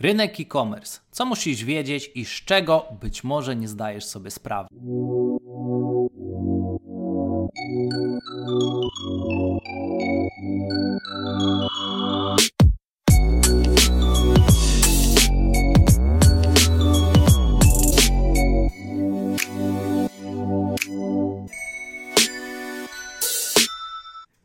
Rynek e-commerce. Co musisz wiedzieć i z czego być może nie zdajesz sobie sprawy?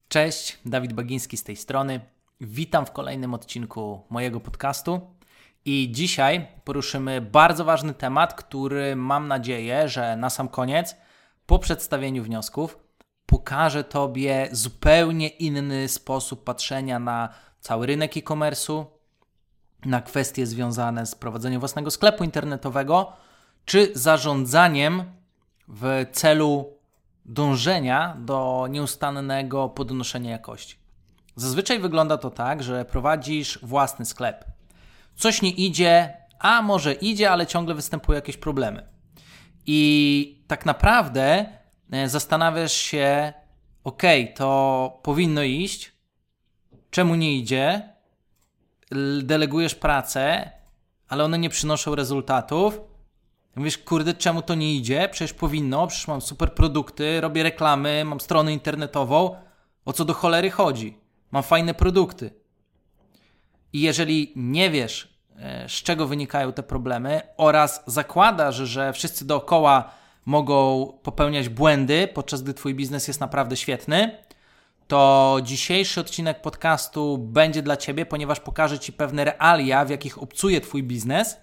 Cześć, Dawid Bagiński z tej strony. Witam w kolejnym odcinku mojego podcastu. I dzisiaj poruszymy bardzo ważny temat, który mam nadzieję, że na sam koniec, po przedstawieniu wniosków, pokaże Tobie zupełnie inny sposób patrzenia na cały rynek e-commerce'u, na kwestie związane z prowadzeniem własnego sklepu internetowego, czy zarządzaniem w celu dążenia do nieustannego podnoszenia jakości. Zazwyczaj wygląda to tak, że prowadzisz własny sklep. Coś nie idzie, a może idzie, ale ciągle występują jakieś problemy. I tak naprawdę e, zastanawiasz się, ok, to powinno iść, czemu nie idzie, delegujesz pracę, ale one nie przynoszą rezultatów. Mówisz, kurde, czemu to nie idzie? Przecież powinno, przecież mam super produkty, robię reklamy, mam stronę internetową. O co do cholery chodzi? Mam fajne produkty. I jeżeli nie wiesz, z czego wynikają te problemy, oraz zakładasz, że wszyscy dookoła mogą popełniać błędy, podczas gdy Twój biznes jest naprawdę świetny, to dzisiejszy odcinek podcastu będzie dla Ciebie, ponieważ pokaże Ci pewne realia, w jakich obcuje Twój biznes.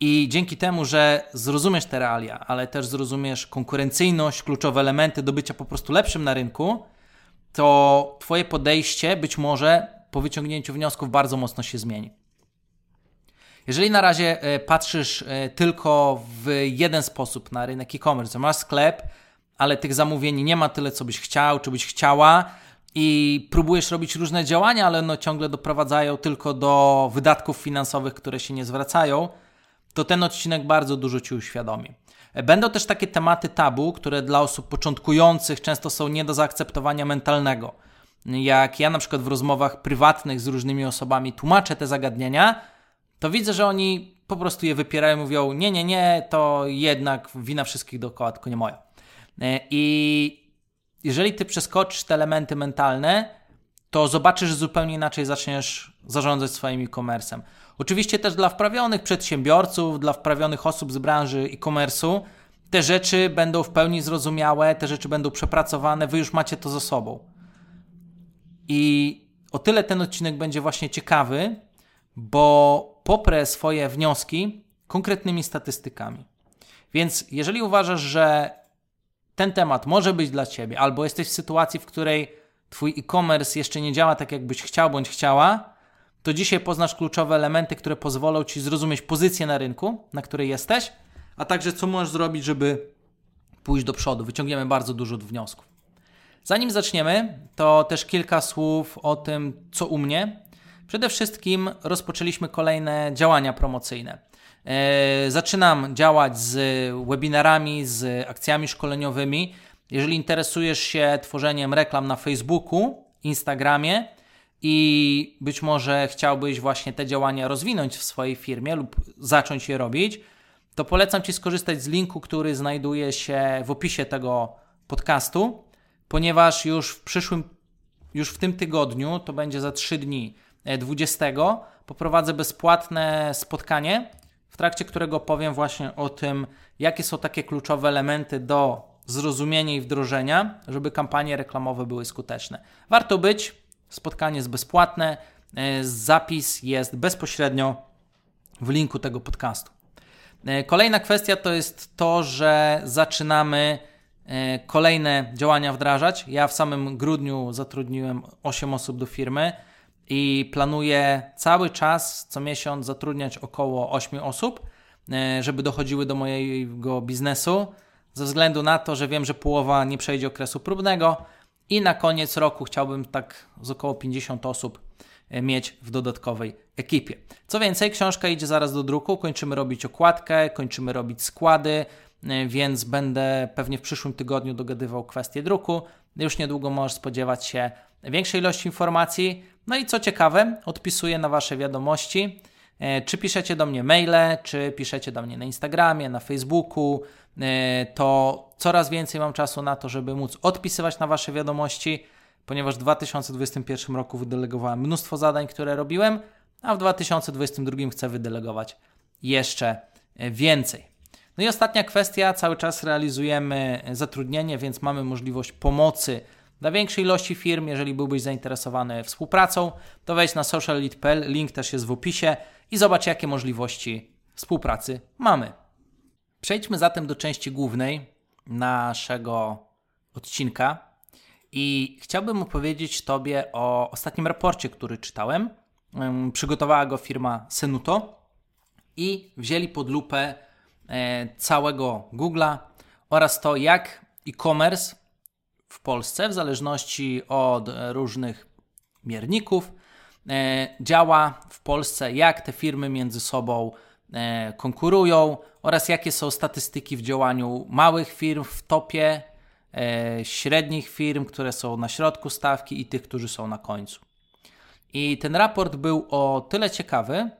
I dzięki temu, że zrozumiesz te realia, ale też zrozumiesz konkurencyjność, kluczowe elementy do bycia po prostu lepszym na rynku, to Twoje podejście być może po wyciągnięciu wniosków bardzo mocno się zmieni. Jeżeli na razie e, patrzysz e, tylko w jeden sposób na rynek e-commerce, masz sklep, ale tych zamówień nie ma tyle, co byś chciał, czy byś chciała, i próbujesz robić różne działania, ale no ciągle doprowadzają tylko do wydatków finansowych, które się nie zwracają, to ten odcinek bardzo dużo Ci uświadomi. Będą też takie tematy tabu, które dla osób początkujących często są nie do zaakceptowania mentalnego. Jak ja na przykład w rozmowach prywatnych z różnymi osobami tłumaczę te zagadnienia, to widzę, że oni po prostu je wypierają, mówią: Nie, nie, nie, to jednak wina wszystkich dookoła, tylko nie moja. E, I jeżeli ty przeskoczysz te elementy mentalne, to zobaczysz, że zupełnie inaczej zaczniesz zarządzać swoim e-commerce'em. Oczywiście też dla wprawionych przedsiębiorców, dla wprawionych osób z branży e-commerce'u, te rzeczy będą w pełni zrozumiałe, te rzeczy będą przepracowane, wy już macie to za sobą. I o tyle ten odcinek będzie właśnie ciekawy, bo poprę swoje wnioski konkretnymi statystykami. Więc jeżeli uważasz, że ten temat może być dla Ciebie, albo jesteś w sytuacji, w której Twój e-commerce jeszcze nie działa tak, jakbyś chciał bądź chciała, to dzisiaj poznasz kluczowe elementy, które pozwolą Ci zrozumieć pozycję na rynku, na której jesteś, a także co możesz zrobić, żeby pójść do przodu. Wyciągniemy bardzo dużo wniosków. Zanim zaczniemy, to też kilka słów o tym, co u mnie. Przede wszystkim rozpoczęliśmy kolejne działania promocyjne. E, zaczynam działać z webinarami, z akcjami szkoleniowymi. Jeżeli interesujesz się tworzeniem reklam na Facebooku, Instagramie, i być może chciałbyś właśnie te działania rozwinąć w swojej firmie lub zacząć je robić, to polecam Ci skorzystać z linku, który znajduje się w opisie tego podcastu, ponieważ już w przyszłym, już w tym tygodniu, to będzie za 3 dni, 20, e, poprowadzę bezpłatne spotkanie, w trakcie którego powiem właśnie o tym, jakie są takie kluczowe elementy do zrozumienia i wdrożenia, żeby kampanie reklamowe były skuteczne. Warto być, Spotkanie jest bezpłatne. E, zapis jest bezpośrednio w linku tego podcastu. E, kolejna kwestia to jest to, że zaczynamy kolejne działania wdrażać. Ja w samym grudniu zatrudniłem 8 osób do firmy i planuję cały czas, co miesiąc zatrudniać około 8 osób, żeby dochodziły do mojego biznesu. Ze względu na to, że wiem, że połowa nie przejdzie okresu próbnego, i na koniec roku chciałbym tak z około 50 osób e, mieć w dodatkowej ekipie. Co więcej, książka idzie zaraz do druku, kończymy robić okładkę, kończymy robić składy, e, więc będę pewnie w przyszłym tygodniu dogadywał kwestię druku. Już niedługo możesz spodziewać się większej ilości informacji. No i co ciekawe, odpisuję na Wasze wiadomości, E, czy piszecie do mnie maile, czy piszecie do mnie na Instagramie, na Facebooku, e, to coraz więcej mam czasu na to, żeby móc odpisywać na Wasze wiadomości, ponieważ w 2021 roku wydelegowałem mnóstwo zadań, które robiłem, a w 2022 chcę wydelegować jeszcze e, więcej. No i ostatnia kwestia, cały czas realizujemy zatrudnienie, więc mamy możliwość pomocy dla większej ilości firm. Jeżeli byłbyś zainteresowany współpracą, to wejdź na sociallead.pl, link też jest w opisie i zobacz, jakie możliwości współpracy mamy. Przejdźmy zatem do części głównej naszego odcinka i chciałbym opowiedzieć Tobie o ostatnim raporcie, który czytałem. Przygotowała go firma Senuto i wzięli pod lupę e, całego Google'a oraz to, jak e-commerce w Polsce, w zależności od różnych mierników, e, działa w Polsce, jak te firmy między sobą e, konkurują oraz jakie są statystyki w działaniu małych firm w topie, e, średnich firm, które są na środku stawki i tych, którzy są na końcu. I ten raport był o tyle ciekawy,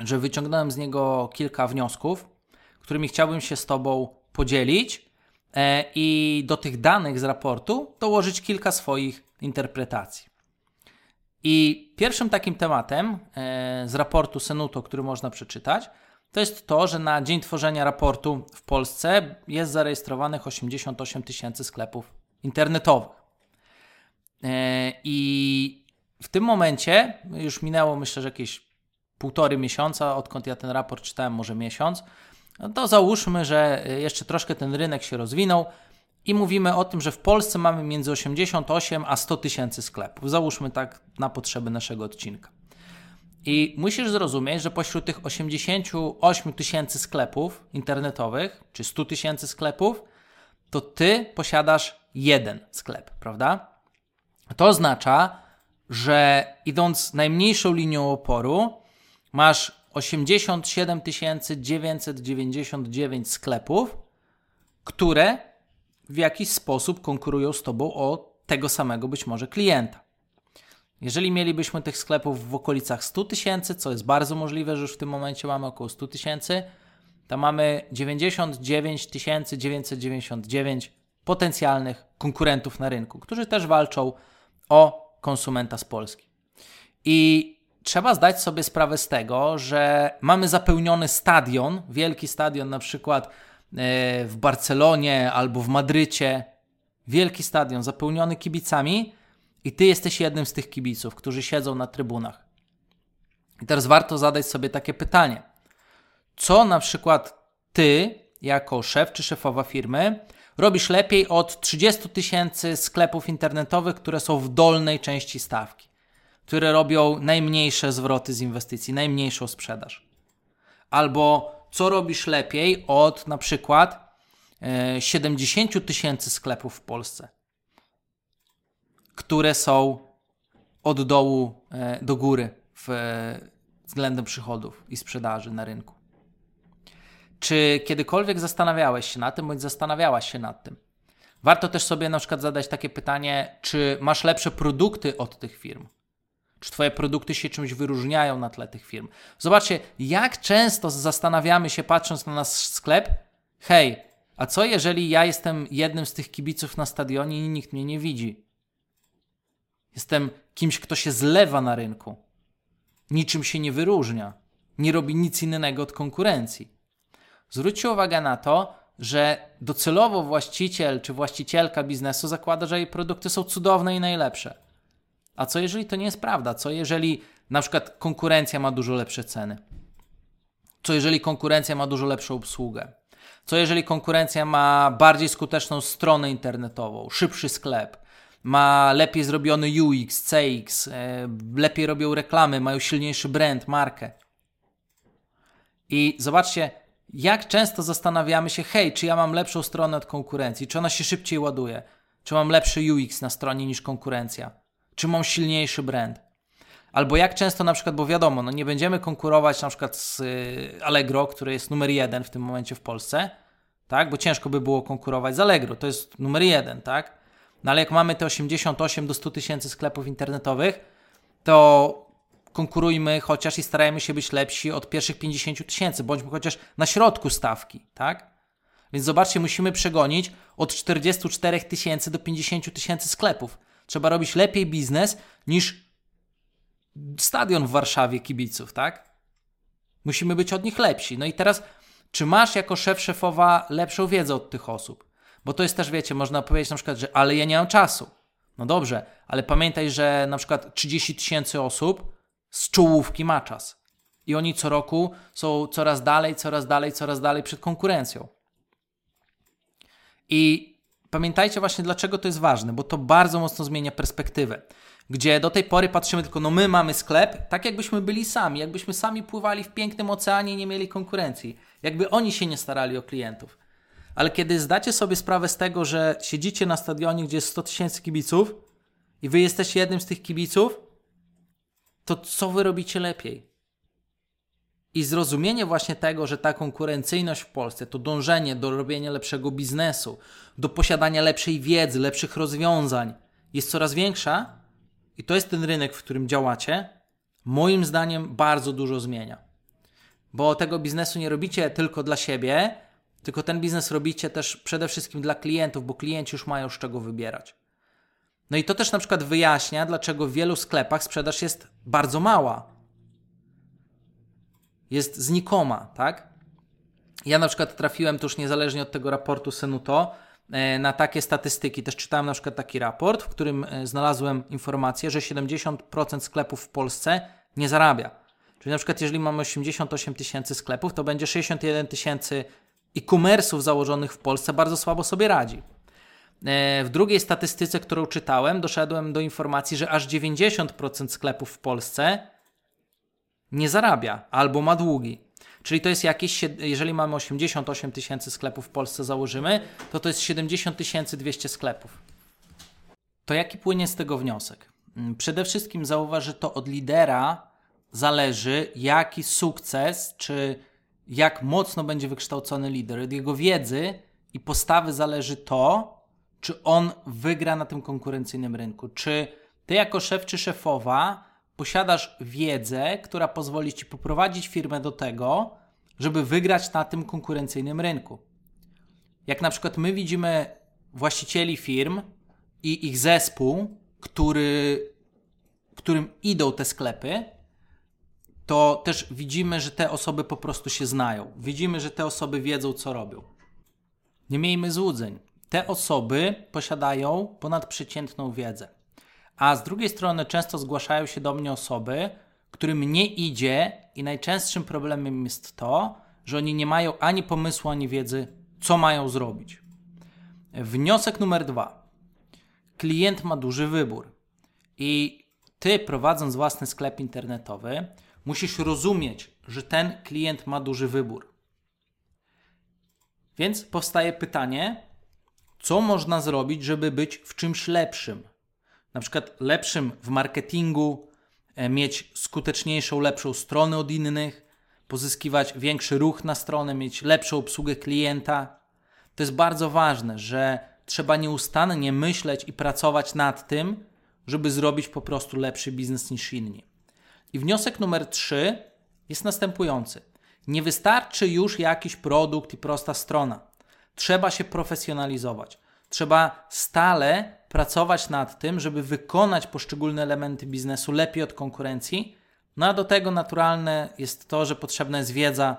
że wyciągnąłem z niego kilka wniosków, którymi chciałbym się z Tobą podzielić E, i do tych danych z raportu dołożyć kilka swoich interpretacji. I pierwszym takim tematem e, z raportu Senuto, który można przeczytać, to jest to, że na dzień tworzenia raportu w Polsce jest zarejestrowanych 88 tysięcy sklepów internetowych. E, I w tym momencie już minęło myślę, że jakieś półtory miesiąca, odkąd ja ten raport czytałem, może miesiąc no to załóżmy, że jeszcze troszkę ten rynek się rozwinął i mówimy o tym, że w Polsce mamy między 88 a 100 tysięcy sklepów. Załóżmy tak na potrzeby naszego odcinka. I musisz zrozumieć, że pośród tych 88 tysięcy sklepów internetowych, czy 100 tysięcy sklepów, to ty posiadasz jeden sklep, prawda? To oznacza, że idąc najmniejszą linią oporu, masz 87 999 sklepów, które w jakiś sposób konkurują z Tobą o tego samego być może klienta. Jeżeli mielibyśmy tych sklepów w okolicach 100 tysięcy, co jest bardzo możliwe, że już w tym momencie mamy około 100 tysięcy, to mamy 99 999 potencjalnych konkurentów na rynku, którzy też walczą o konsumenta z Polski. I trzeba zdać sobie sprawę z tego, że mamy zapełniony stadion, wielki stadion na przykład e, w Barcelonie albo w Madrycie, wielki stadion zapełniony kibicami i ty jesteś jednym z tych kibiców, którzy siedzą na trybunach. I teraz warto zadać sobie takie pytanie. Co na przykład ty, jako szef czy szefowa firmy, robisz lepiej od 30 tysięcy sklepów internetowych, które są w dolnej części stawki? Które robią najmniejsze zwroty z inwestycji, najmniejszą sprzedaż. Albo co robisz lepiej od na przykład 70 e, tysięcy sklepów w Polsce, które są od dołu e, do góry w, względem przychodów i sprzedaży na rynku. Czy kiedykolwiek zastanawiałeś się nad tym, bądź zastanawiałaś się nad tym? Warto też sobie na przykład zadać takie pytanie, czy masz lepsze produkty od tych firm? Czy Twoje produkty się czymś wyróżniają na tle tych firm? Zobaczcie, jak często zastanawiamy się, patrząc na nasz sklep, hej, a co jeżeli ja jestem jednym z tych kibiców na stadionie i nikt mnie nie widzi? Jestem kimś, kto się zlewa na rynku. Niczym się nie wyróżnia. Nie robi nic innego od konkurencji. Zwróćcie uwagę na to, że docelowo właściciel czy właścicielka biznesu zakłada, że jej produkty są cudowne i najlepsze. A co jeżeli to nie jest prawda? Co jeżeli na przykład konkurencja ma dużo lepsze ceny? Co jeżeli konkurencja ma dużo lepszą obsługę? Co jeżeli konkurencja ma bardziej skuteczną stronę internetową, szybszy sklep, ma lepiej zrobiony UX, CX, e, lepiej robią reklamy, mają silniejszy brand, markę? I zobaczcie, jak często zastanawiamy się, hej, czy ja mam lepszą stronę od konkurencji, czy ona się szybciej ładuje, czy mam lepszy UX na stronie niż konkurencja czy mam silniejszy brand. Albo jak często na przykład, bo wiadomo, no nie będziemy konkurować na przykład z y, Allegro, które jest numer jeden w tym momencie w Polsce, tak? Bo ciężko by było konkurować z Allegro, to jest numer jeden, tak? No ale jak mamy te 88 do 100 tysięcy sklepów internetowych, to konkurujmy chociaż i starajmy się być lepsi od pierwszych 50 tysięcy, bądźmy chociaż na środku stawki, tak? Więc zobaczcie, musimy przegonić od 44 tysięcy do 50 tysięcy sklepów. Trzeba robić lepiej biznes niż stadion w Warszawie kibiców, tak? Musimy być od nich lepsi. No i teraz, czy masz jako szef, szefowa lepszą wiedzę od tych osób? Bo to jest też, wiecie, można powiedzieć na przykład, że ale ja nie mam czasu. No dobrze, ale pamiętaj, że na przykład 30 tysięcy osób z czołówki ma czas. I oni co roku są coraz dalej, coraz dalej, coraz dalej przed konkurencją. I pamiętajcie właśnie, dlaczego to jest ważne, bo to bardzo mocno zmienia perspektywę. Gdzie do tej pory patrzymy tylko, no my mamy sklep, tak jakbyśmy byli sami, jakbyśmy sami pływali w pięknym oceanie i nie mieli konkurencji. Jakby oni się nie starali o klientów. Ale kiedy zdacie sobie sprawę z tego, że siedzicie na stadionie, gdzie jest 100 tysięcy kibiców i wy jesteście jednym z tych kibiców, to co wy robicie lepiej? I zrozumienie właśnie tego, że ta konkurencyjność w Polsce, to dążenie do robienia lepszego biznesu, do posiadania lepszej wiedzy, lepszych rozwiązań jest coraz większa i to jest ten rynek, w którym działacie, moim zdaniem bardzo dużo zmienia. Bo tego biznesu nie robicie tylko dla siebie, tylko ten biznes robicie też przede wszystkim dla klientów, bo klienci już mają z czego wybierać. No i to też na przykład wyjaśnia, dlaczego w wielu sklepach sprzedaż jest bardzo mała jest znikoma, tak? Ja na przykład trafiłem, to już niezależnie od tego raportu Senuto, e, na takie statystyki. Też czytałem na przykład taki raport, w którym e, znalazłem informację, że 70% sklepów w Polsce nie zarabia. Czyli na przykład jeżeli mamy 88 tysięcy sklepów, to będzie 61 tysięcy e-commerce'ów założonych w Polsce bardzo słabo sobie radzi. E, w drugiej statystyce, którą czytałem, doszedłem do informacji, że aż 90% sklepów w Polsce nie zarabia albo ma długi. Czyli to jest jakieś, jeżeli mamy 88 tysięcy sklepów w Polsce, założymy, to to jest 70 200 sklepów. To jaki płynie z tego wniosek? Mm, przede wszystkim zauważ, że to od lidera zależy, jaki sukces, czy jak mocno będzie wykształcony lider. Od jego wiedzy i postawy zależy to, czy on wygra na tym konkurencyjnym rynku. Czy ty jako szef czy szefowa posiadasz wiedzę, która pozwoli ci poprowadzić firmę do tego, żeby wygrać na tym konkurencyjnym rynku. Jak na przykład my widzimy właścicieli firm i ich zespół, który, którym idą te sklepy, to też widzimy, że te osoby po prostu się znają. Widzimy, że te osoby wiedzą, co robią. Nie miejmy złudzeń. Te osoby posiadają ponadprzeciętną wiedzę. A z drugiej strony często zgłaszają się do mnie osoby, którym nie idzie i najczęstszym problemem jest to, że oni nie mają ani pomysłu, ani wiedzy, co mają zrobić. Wniosek numer dwa. Klient ma duży wybór i ty, prowadząc własny sklep internetowy, musisz rozumieć, że ten klient ma duży wybór. Więc powstaje pytanie, co można zrobić, żeby być w czymś lepszym, na przykład lepszym w marketingu, e, mieć skuteczniejszą, lepszą stronę od innych, pozyskiwać większy ruch na stronę, mieć lepszą obsługę klienta. To jest bardzo ważne, że trzeba nieustannie myśleć i pracować nad tym, żeby zrobić po prostu lepszy biznes niż inni. I wniosek numer trzy jest następujący. Nie wystarczy już jakiś produkt i prosta strona. Trzeba się profesjonalizować. Trzeba stale pracować nad tym, żeby wykonać poszczególne elementy biznesu lepiej od konkurencji. No a do tego naturalne jest to, że potrzebna jest wiedza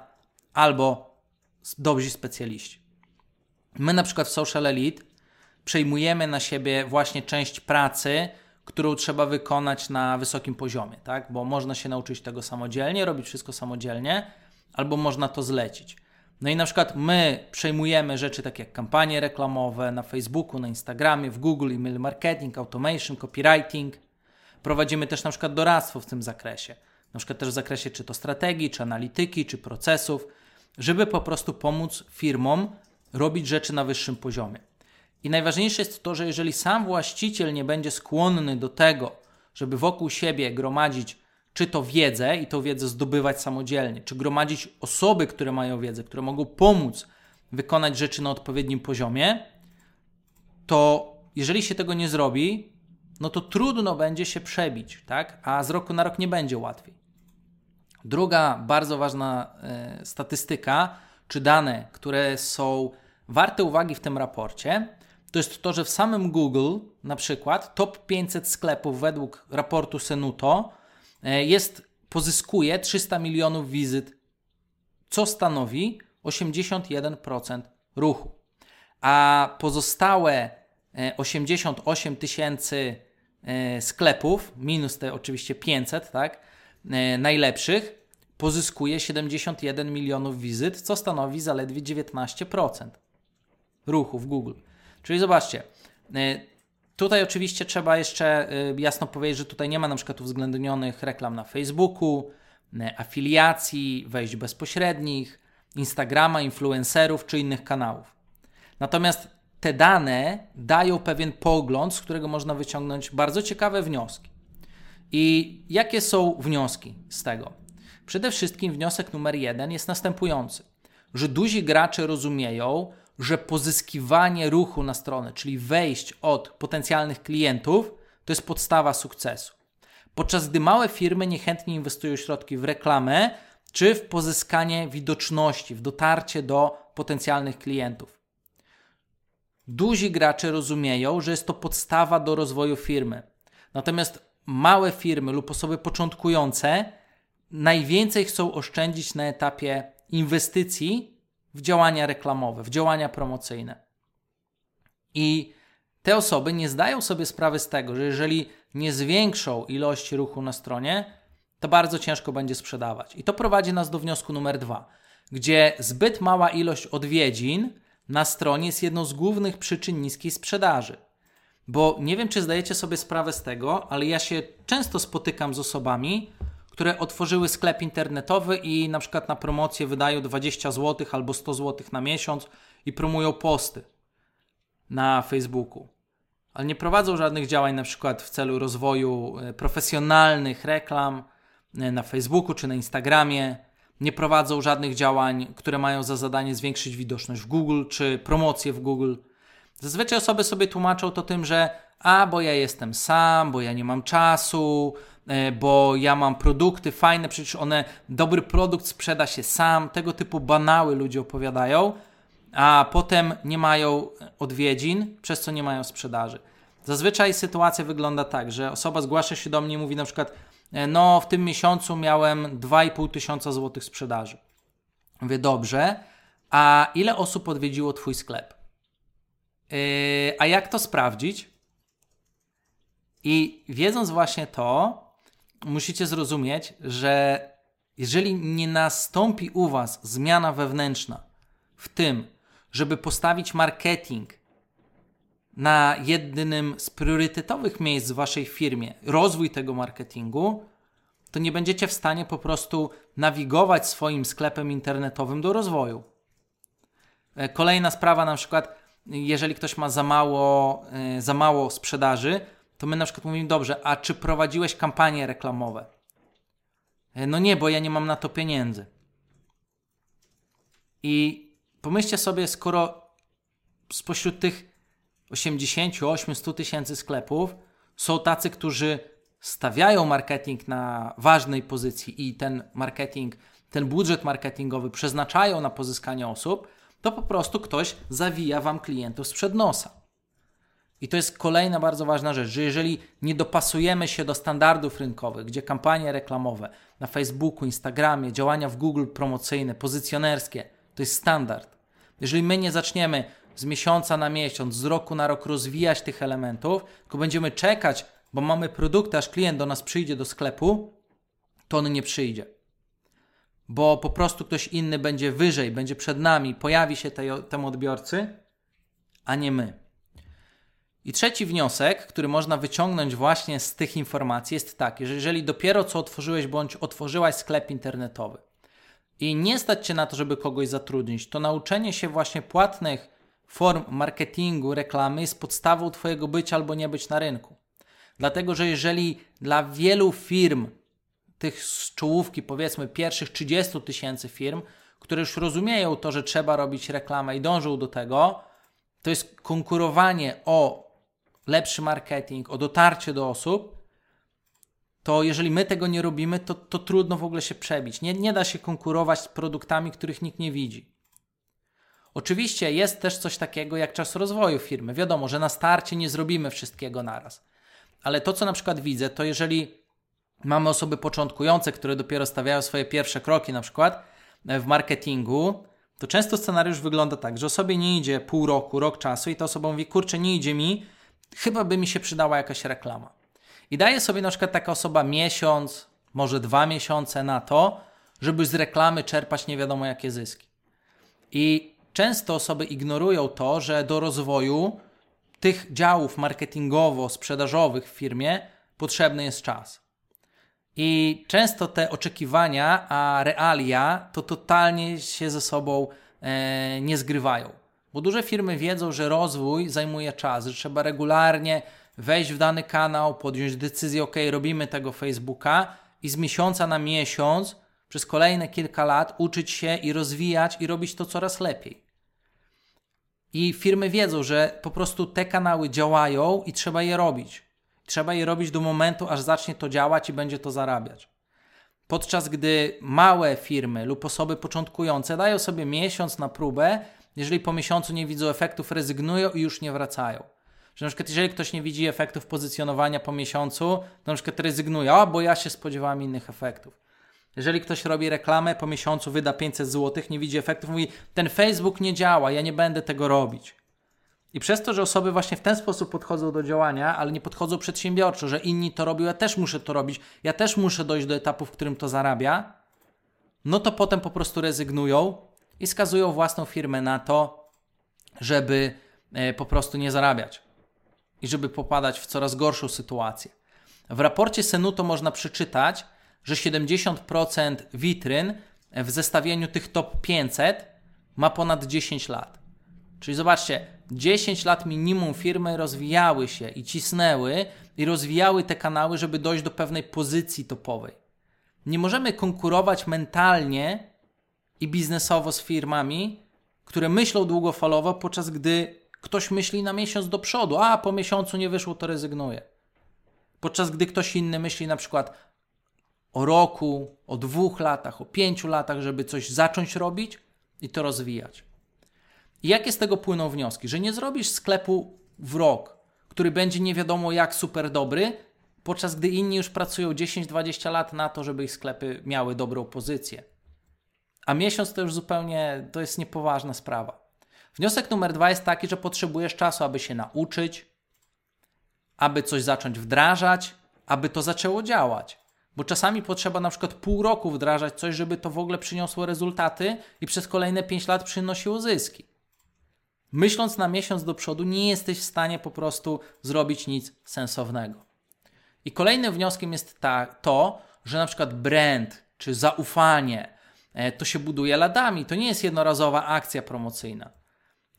albo dobrzy specjaliści. My na przykład w Social Elite przejmujemy na siebie właśnie część pracy, którą trzeba wykonać na wysokim poziomie, tak? Bo można się nauczyć tego samodzielnie, robić wszystko samodzielnie, albo można to zlecić. No i na przykład my przejmujemy rzeczy takie jak kampanie reklamowe na Facebooku, na Instagramie, w Google, email marketing, automation, copywriting. Prowadzimy też na przykład doradztwo w tym zakresie. Na przykład też w zakresie czy to strategii, czy analityki, czy procesów, żeby po prostu pomóc firmom robić rzeczy na wyższym poziomie. I najważniejsze jest to, że jeżeli sam właściciel nie będzie skłonny do tego, żeby wokół siebie gromadzić czy to wiedzę i tą wiedzę zdobywać samodzielnie, czy gromadzić osoby, które mają wiedzę, które mogą pomóc wykonać rzeczy na odpowiednim poziomie, to jeżeli się tego nie zrobi, no to trudno będzie się przebić, tak? A z roku na rok nie będzie łatwiej. Druga bardzo ważna e, statystyka, czy dane, które są warte uwagi w tym raporcie, to jest to, że w samym Google, na przykład, top 500 sklepów według raportu Senuto jest, pozyskuje 300 milionów wizyt, co stanowi 81% ruchu. A pozostałe 88 e, tysięcy e, sklepów, minus te oczywiście 500, tak, najlepszych, pozyskuje 71 milionów wizyt, co stanowi zaledwie 19% ruchu w Google. Czyli zobaczcie, tutaj oczywiście trzeba jeszcze y, jasno powiedzieć, że tutaj nie ma na przykład uwzględnionych reklam na Facebooku, y, afiliacji, wejść bezpośrednich, Instagrama, influencerów czy innych kanałów. Natomiast te dane dają pewien pogląd, z którego można wyciągnąć bardzo ciekawe wnioski. I jakie są wnioski z tego? Przede wszystkim wniosek numer jeden jest następujący, że duzi gracze rozumieją, że pozyskiwanie ruchu na stronę, czyli wejść od potencjalnych klientów, to jest podstawa sukcesu. Podczas gdy małe firmy niechętnie inwestują środki w reklamę czy w pozyskanie widoczności, w dotarcie do potencjalnych klientów. Duzi gracze rozumieją, że jest to podstawa do rozwoju firmy. Natomiast małe firmy lub osoby początkujące najwięcej chcą oszczędzić na etapie inwestycji w działania reklamowe, w działania promocyjne. I te osoby nie zdają sobie sprawy z tego, że jeżeli nie zwiększą ilości ruchu na stronie, to bardzo ciężko będzie sprzedawać. I to prowadzi nas do wniosku numer dwa, gdzie zbyt mała ilość odwiedzin na stronie jest jedną z głównych przyczyn niskiej sprzedaży. Bo nie wiem, czy zdajecie sobie sprawę z tego, ale ja się często spotykam z osobami, które otworzyły sklep internetowy i na przykład na promocję wydają 20 zł albo 100 zł na miesiąc i promują posty na Facebooku. Ale nie prowadzą żadnych działań na przykład w celu rozwoju e, profesjonalnych reklam e, na Facebooku czy na Instagramie. Nie prowadzą żadnych działań, które mają za zadanie zwiększyć widoczność w Google czy promocję w Google. Zazwyczaj osoby sobie tłumaczą to tym, że a bo ja jestem sam, bo ja nie mam czasu, bo ja mam produkty fajne, przecież one, dobry produkt sprzeda się sam, tego typu banały ludzie opowiadają, a potem nie mają odwiedzin, przez co nie mają sprzedaży. Zazwyczaj sytuacja wygląda tak, że osoba zgłasza się do mnie i mówi na przykład, e, no w tym miesiącu miałem 2,5 tysiąca złotych sprzedaży. Mówię, dobrze, a ile osób odwiedziło Twój sklep? Yy, a jak to sprawdzić? I wiedząc właśnie to, musicie zrozumieć, że jeżeli nie nastąpi u Was zmiana wewnętrzna w tym, żeby postawić marketing na jednym z priorytetowych miejsc w Waszej firmie, rozwój tego marketingu, to nie będziecie w stanie po prostu nawigować swoim sklepem internetowym do rozwoju. E, kolejna sprawa, na przykład, jeżeli ktoś ma za mało, e, za mało sprzedaży, to my na przykład mówimy, dobrze, a czy prowadziłeś kampanie reklamowe? No nie, bo ja nie mam na to pieniędzy. I pomyślcie sobie, skoro spośród tych 80-100 tysięcy sklepów są tacy, którzy stawiają marketing na ważnej pozycji i ten marketing, ten budżet marketingowy przeznaczają na pozyskanie osób, to po prostu ktoś zawija wam klientów sprzed nosa. I to jest kolejna bardzo ważna rzecz, że jeżeli nie dopasujemy się do standardów rynkowych, gdzie kampanie reklamowe na Facebooku, Instagramie, działania w Google promocyjne, pozycjonerskie, to jest standard. Jeżeli my nie zaczniemy z miesiąca na miesiąc, z roku na rok rozwijać tych elementów, tylko będziemy czekać, bo mamy produkty, aż klient do nas przyjdzie do sklepu, to on nie przyjdzie. Bo po prostu ktoś inny będzie wyżej, będzie przed nami, pojawi się tej, temu odbiorcy, a nie my. I trzeci wniosek, który można wyciągnąć właśnie z tych informacji jest taki, że jeżeli dopiero co otworzyłeś bądź otworzyłaś sklep internetowy i nie stać Cię na to, żeby kogoś zatrudnić, to nauczenie się właśnie płatnych form marketingu, reklamy jest podstawą Twojego być albo nie być na rynku. Dlatego, że jeżeli dla wielu firm, tych z czołówki powiedzmy pierwszych 30 tysięcy firm, które już rozumieją to, że trzeba robić reklamę i dążą do tego, to jest konkurowanie o lepszy marketing, o dotarcie do osób, to jeżeli my tego nie robimy, to, to trudno w ogóle się przebić. Nie, nie da się konkurować z produktami, których nikt nie widzi. Oczywiście jest też coś takiego jak czas rozwoju firmy. Wiadomo, że na starcie nie zrobimy wszystkiego naraz. Ale to, co na przykład widzę, to jeżeli mamy osoby początkujące, które dopiero stawiają swoje pierwsze kroki, na przykład w marketingu, to często scenariusz wygląda tak, że osobie nie idzie pół roku, rok czasu i ta osoba mówi, kurczę, nie idzie mi, chyba by mi się przydała jakaś reklama. I daje sobie na przykład taka osoba miesiąc, może dwa miesiące na to, żeby z reklamy czerpać nie wiadomo jakie zyski. I często osoby ignorują to, że do rozwoju tych działów marketingowo-sprzedażowych w firmie potrzebny jest czas. I często te oczekiwania, a realia to totalnie się ze sobą e, nie zgrywają. Bo duże firmy wiedzą, że rozwój zajmuje czas, że trzeba regularnie wejść w dany kanał, podjąć decyzję, ok, robimy tego Facebooka i z miesiąca na miesiąc przez kolejne kilka lat uczyć się i rozwijać i robić to coraz lepiej. I firmy wiedzą, że po prostu te kanały działają i trzeba je robić. Trzeba je robić do momentu, aż zacznie to działać i będzie to zarabiać. Podczas gdy małe firmy lub osoby początkujące dają sobie miesiąc na próbę, jeżeli po miesiącu nie widzą efektów, rezygnują i już nie wracają. Że na przykład jeżeli ktoś nie widzi efektów pozycjonowania po miesiącu, to na przykład rezygnuje, bo ja się spodziewałem innych efektów. Jeżeli ktoś robi reklamę, po miesiącu wyda 500 zł, nie widzi efektów, mówi, ten Facebook nie działa, ja nie będę tego robić. I przez to, że osoby właśnie w ten sposób podchodzą do działania, ale nie podchodzą przedsiębiorczo, że inni to robią, ja też muszę to robić, ja też muszę dojść do etapu, w którym to zarabia, no to potem po prostu rezygnują i skazują własną firmę na to, żeby e, po prostu nie zarabiać i żeby popadać w coraz gorszą sytuację. W raporcie Senuto można przeczytać, że 70% witryn w zestawieniu tych top 500 ma ponad 10 lat. Czyli zobaczcie, 10 lat minimum firmy rozwijały się i cisnęły i rozwijały te kanały, żeby dojść do pewnej pozycji topowej. Nie możemy konkurować mentalnie i biznesowo z firmami, które myślą długofalowo, podczas gdy ktoś myśli na miesiąc do przodu, a po miesiącu nie wyszło, to rezygnuje. Podczas gdy ktoś inny myśli na przykład o roku, o dwóch latach, o pięciu latach, żeby coś zacząć robić i to rozwijać. I jakie z tego płyną wnioski? Że nie zrobisz sklepu w rok, który będzie nie wiadomo jak super dobry, podczas gdy inni już pracują 10-20 lat na to, żeby ich sklepy miały dobrą pozycję. A miesiąc to już zupełnie to jest niepoważna sprawa. Wniosek numer dwa jest taki, że potrzebujesz czasu, aby się nauczyć, aby coś zacząć wdrażać, aby to zaczęło działać. Bo czasami potrzeba na przykład pół roku wdrażać coś, żeby to w ogóle przyniosło rezultaty i przez kolejne 5 lat przynosiło zyski. Myśląc na miesiąc do przodu, nie jesteś w stanie po prostu zrobić nic sensownego. I kolejnym wnioskiem jest ta, to, że na przykład brand czy zaufanie to się buduje ladami. To nie jest jednorazowa akcja promocyjna.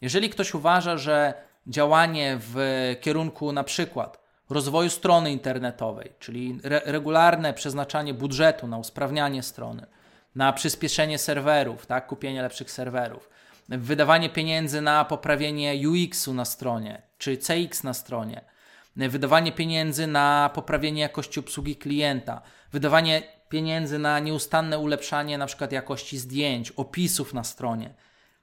Jeżeli ktoś uważa, że działanie w kierunku na przykład rozwoju strony internetowej, czyli re regularne przeznaczanie budżetu na usprawnianie strony, na przyspieszenie serwerów, tak, kupienie lepszych serwerów, wydawanie pieniędzy na poprawienie UX-u na stronie, czy CX na stronie, wydawanie pieniędzy na poprawienie jakości obsługi klienta, wydawanie pieniędzy na nieustanne ulepszanie na przykład jakości zdjęć, opisów na stronie,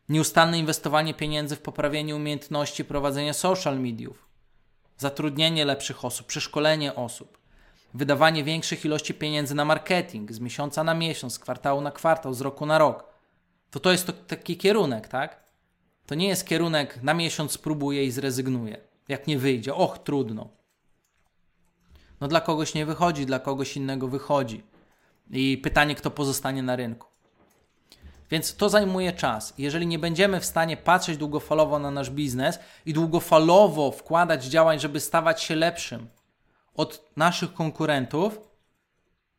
nieustanne inwestowanie pieniędzy w poprawienie umiejętności prowadzenia social mediów, zatrudnienie lepszych osób, przeszkolenie osób, wydawanie większych ilości pieniędzy na marketing z miesiąca na miesiąc, z kwartału na kwartał, z roku na rok. To to jest to, taki kierunek, tak? To nie jest kierunek na miesiąc spróbuję i zrezygnuję. Jak nie wyjdzie, och, trudno. No dla kogoś nie wychodzi, dla kogoś innego wychodzi. I pytanie, kto pozostanie na rynku. Więc to zajmuje czas. Jeżeli nie będziemy w stanie patrzeć długofalowo na nasz biznes i długofalowo wkładać działań, żeby stawać się lepszym od naszych konkurentów,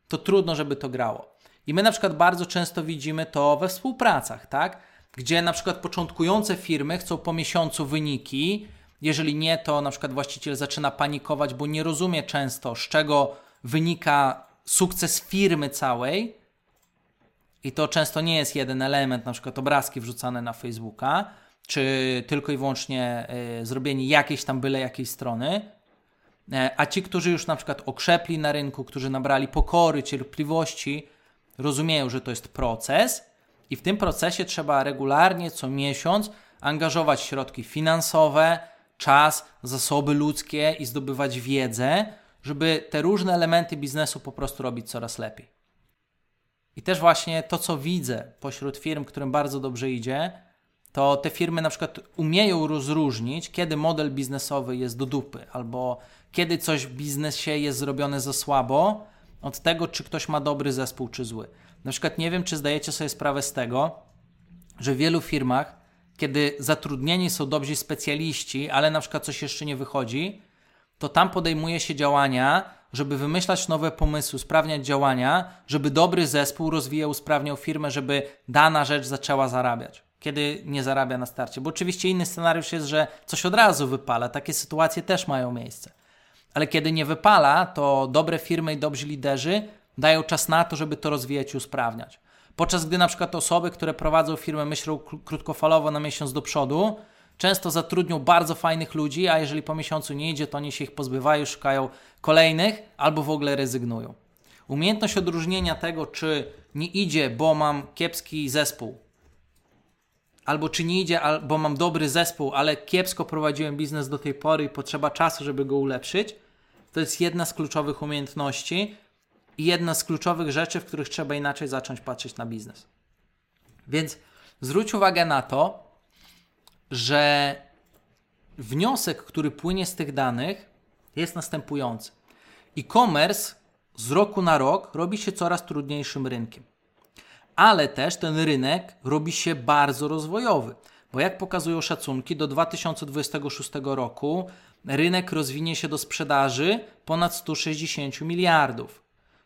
to trudno, żeby to grało. I my na przykład bardzo często widzimy to we współpracach, tak? Gdzie na przykład początkujące firmy chcą po miesiącu wyniki, jeżeli nie, to na przykład właściciel zaczyna panikować, bo nie rozumie często, z czego wynika sukces firmy całej, i to często nie jest jeden element, na przykład obrazki wrzucane na Facebooka, czy tylko i wyłącznie y, zrobienie jakiejś tam byle jakiej strony, E, a ci, którzy już na przykład okrzepli na rynku, którzy nabrali pokory, cierpliwości, rozumieją, że to jest proces. I w tym procesie trzeba regularnie, co miesiąc, angażować środki finansowe, czas, zasoby ludzkie i zdobywać wiedzę, żeby te różne elementy biznesu po prostu robić coraz lepiej. I też właśnie to, co widzę pośród firm, którym bardzo dobrze idzie, to te firmy na przykład umieją rozróżnić, kiedy model biznesowy jest do dupy, albo kiedy coś w biznesie jest zrobione za słabo, od tego, czy ktoś ma dobry zespół, czy zły. Na przykład nie wiem, czy zdajecie sobie sprawę z tego, że w wielu firmach, kiedy zatrudnieni są dobrzy specjaliści, ale na przykład coś jeszcze nie wychodzi, to tam podejmuje się działania, żeby wymyślać nowe pomysły, sprawniać działania, żeby dobry zespół rozwijał, usprawniał firmę, żeby dana rzecz zaczęła zarabiać. Kiedy nie zarabia na starcie. Bo oczywiście inny scenariusz jest, że coś od razu wypala. Takie sytuacje też mają miejsce. Ale kiedy nie wypala, to dobre firmy i dobrzy liderzy dają czas na to, żeby to rozwijać i usprawniać. Podczas gdy na przykład osoby, które prowadzą firmę myślą krótkofalowo na miesiąc do przodu, często zatrudnią bardzo fajnych ludzi, a jeżeli po miesiącu nie idzie, to oni się ich pozbywają, szukają kolejnych albo w ogóle rezygnują. Umiejętność odróżnienia tego, czy nie idzie, bo mam kiepski zespół, albo czy nie idzie, bo mam dobry zespół, ale kiepsko prowadziłem biznes do tej pory i potrzeba czasu, żeby go ulepszyć, to jest jedna z kluczowych umiejętności i jedna z kluczowych rzeczy, w których trzeba inaczej zacząć patrzeć na biznes. Więc zwróć uwagę na to, że wniosek, który płynie z tych danych, jest następujący. E-commerce z roku na rok robi się coraz trudniejszym rynkiem. Ale też ten rynek robi się bardzo rozwojowy, bo jak pokazują szacunki, do 2026 roku rynek rozwinie się do sprzedaży ponad 160 miliardów.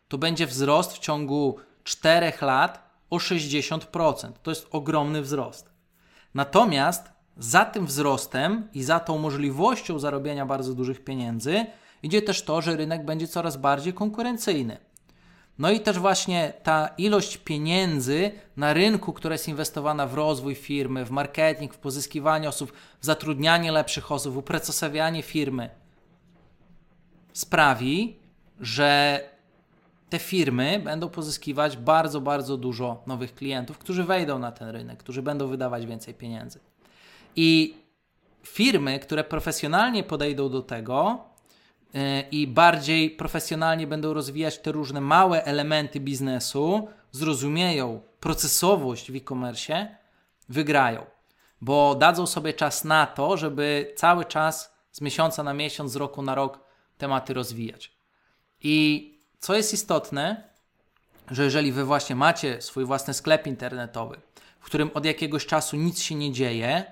To będzie wzrost w ciągu 4 lat o 60%. To jest ogromny wzrost. Natomiast za tym wzrostem i za tą możliwością zarobienia bardzo dużych pieniędzy idzie też to, że rynek będzie coraz bardziej konkurencyjny. No i też właśnie ta ilość pieniędzy na rynku, która jest inwestowana w rozwój firmy, w marketing, w pozyskiwanie osób, w zatrudnianie lepszych osób, w uprocesowianie firmy, sprawi, że te firmy będą pozyskiwać bardzo, bardzo dużo nowych klientów, którzy wejdą na ten rynek, którzy będą wydawać więcej pieniędzy. I firmy, które profesjonalnie podejdą do tego yy, i bardziej profesjonalnie będą rozwijać te różne małe elementy biznesu, zrozumieją procesowość w e-commerce, wygrają, bo dadzą sobie czas na to, żeby cały czas z miesiąca na miesiąc, z roku na rok tematy rozwijać. I co jest istotne, że jeżeli wy właśnie macie swój własny sklep internetowy, w którym od jakiegoś czasu nic się nie dzieje,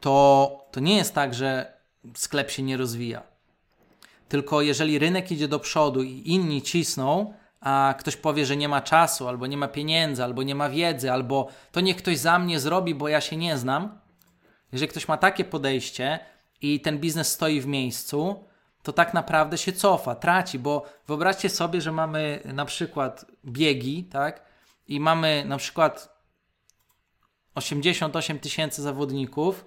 to, to nie jest tak, że sklep się nie rozwija. Tylko jeżeli rynek idzie do przodu i inni cisną, a ktoś powie, że nie ma czasu, albo nie ma pieniędzy, albo nie ma wiedzy, albo to niech ktoś za mnie zrobi, bo ja się nie znam. Jeżeli ktoś ma takie podejście i ten biznes stoi w miejscu, to tak naprawdę się cofa, traci, bo wyobraźcie sobie, że mamy na przykład biegi, tak? I mamy na przykład 88 tysięcy zawodników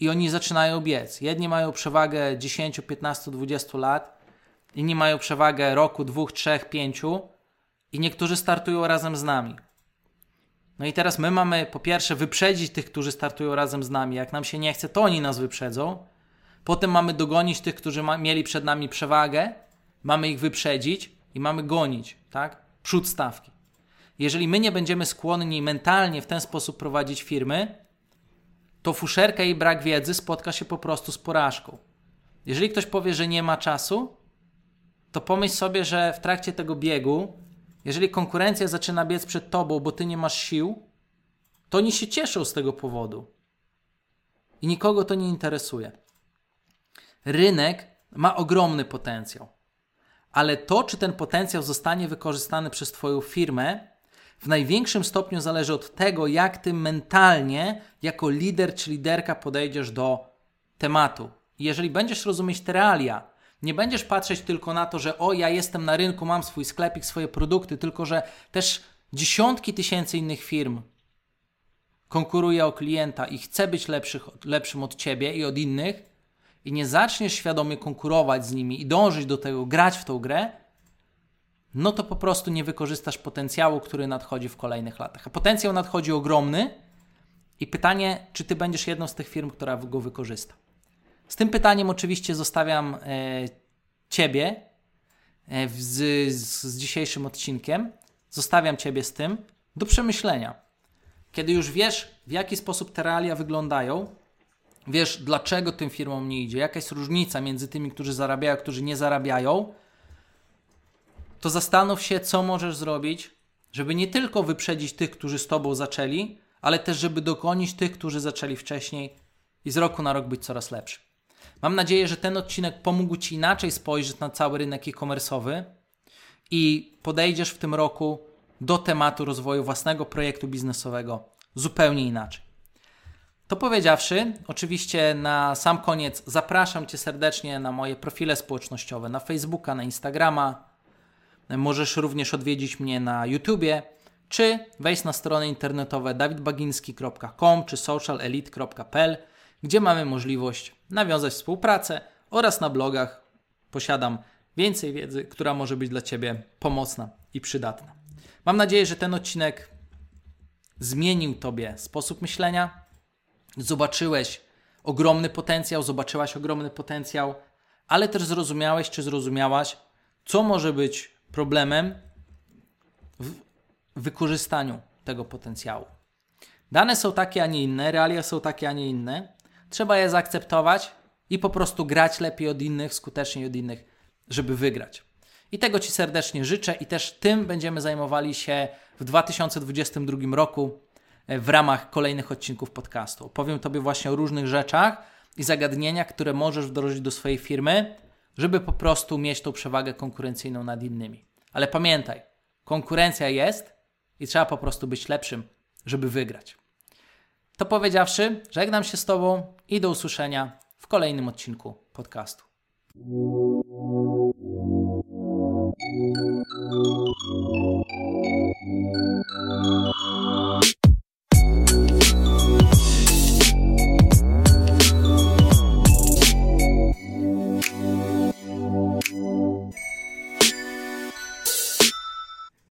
i oni zaczynają biec. Jedni mają przewagę 10, 15, 20 lat, inni mają przewagę roku, dwóch, trzech, pięciu i niektórzy startują razem z nami. No i teraz my mamy po pierwsze wyprzedzić tych, którzy startują razem z nami. Jak nam się nie chce, to oni nas wyprzedzą. Potem mamy dogonić tych, którzy ma, mieli przed nami przewagę, mamy ich wyprzedzić i mamy gonić, tak? Przód stawki. Jeżeli my nie będziemy skłonni mentalnie w ten sposób prowadzić firmy, to fuszerka i brak wiedzy spotka się po prostu z porażką. Jeżeli ktoś powie, że nie ma czasu, to pomyśl sobie, że w trakcie tego biegu, jeżeli konkurencja zaczyna biec przed tobą, bo ty nie masz sił, to oni się cieszą z tego powodu. I nikogo to nie interesuje. Rynek ma ogromny potencjał, ale to, czy ten potencjał zostanie wykorzystany przez Twoją firmę, w największym stopniu zależy od tego, jak Ty mentalnie, jako lider czy liderka podejdziesz do tematu. Jeżeli będziesz rozumieć te realia, nie będziesz patrzeć tylko na to, że o, ja jestem na rynku, mam swój sklepik, swoje produkty, tylko że też dziesiątki tysięcy innych firm konkuruje o klienta i chce być lepszych, lepszym od ciebie i od innych, i nie zaczniesz świadomie konkurować z nimi i dążyć do tego, grać w tą grę, no to po prostu nie wykorzystasz potencjału, który nadchodzi w kolejnych latach. A potencjał nadchodzi ogromny i pytanie, czy ty będziesz jedną z tych firm, która go wykorzysta. Z tym pytaniem oczywiście zostawiam e, ciebie e, z, z, z dzisiejszym odcinkiem. Zostawiam ciebie z tym do przemyślenia. Kiedy już wiesz, w jaki sposób te realia wyglądają, wiesz, dlaczego tym firmom nie idzie, jaka jest różnica między tymi, którzy zarabiają, którzy nie zarabiają, to zastanów się, co możesz zrobić, żeby nie tylko wyprzedzić tych, którzy z tobą zaczęli, ale też, żeby dogonić tych, którzy zaczęli wcześniej i z roku na rok być coraz lepszy. Mam nadzieję, że ten odcinek pomógł Ci inaczej spojrzeć na cały rynek e-commerce'owy i podejdziesz w tym roku do tematu rozwoju własnego projektu biznesowego zupełnie inaczej. To powiedziawszy, oczywiście na sam koniec zapraszam Cię serdecznie na moje profile społecznościowe, na Facebooka, na Instagrama. Możesz również odwiedzić mnie na YouTubie, czy wejść na strony internetowe dawidbaginski.com czy socialelite.pl, gdzie mamy możliwość nawiązać współpracę oraz na blogach posiadam więcej wiedzy, która może być dla Ciebie pomocna i przydatna. Mam nadzieję, że ten odcinek zmienił Tobie sposób myślenia, zobaczyłeś ogromny potencjał, zobaczyłaś ogromny potencjał, ale też zrozumiałeś czy zrozumiałaś, co może być problemem w wykorzystaniu tego potencjału. Dane są takie, a nie inne, realia są takie, a nie inne. Trzeba je zaakceptować i po prostu grać lepiej od innych, skuteczniej od innych, żeby wygrać. I tego Ci serdecznie życzę i też tym będziemy zajmowali się w 2022 roku e, w ramach kolejnych odcinków podcastu. Powiem Tobie właśnie o różnych rzeczach i zagadnieniach, które możesz wdrożyć do swojej firmy, żeby po prostu mieć tą przewagę konkurencyjną nad innymi. Ale pamiętaj, konkurencja jest i trzeba po prostu być lepszym, żeby wygrać. To powiedziawszy, żegnam się z Tobą i do usłyszenia w kolejnym odcinku podcastu.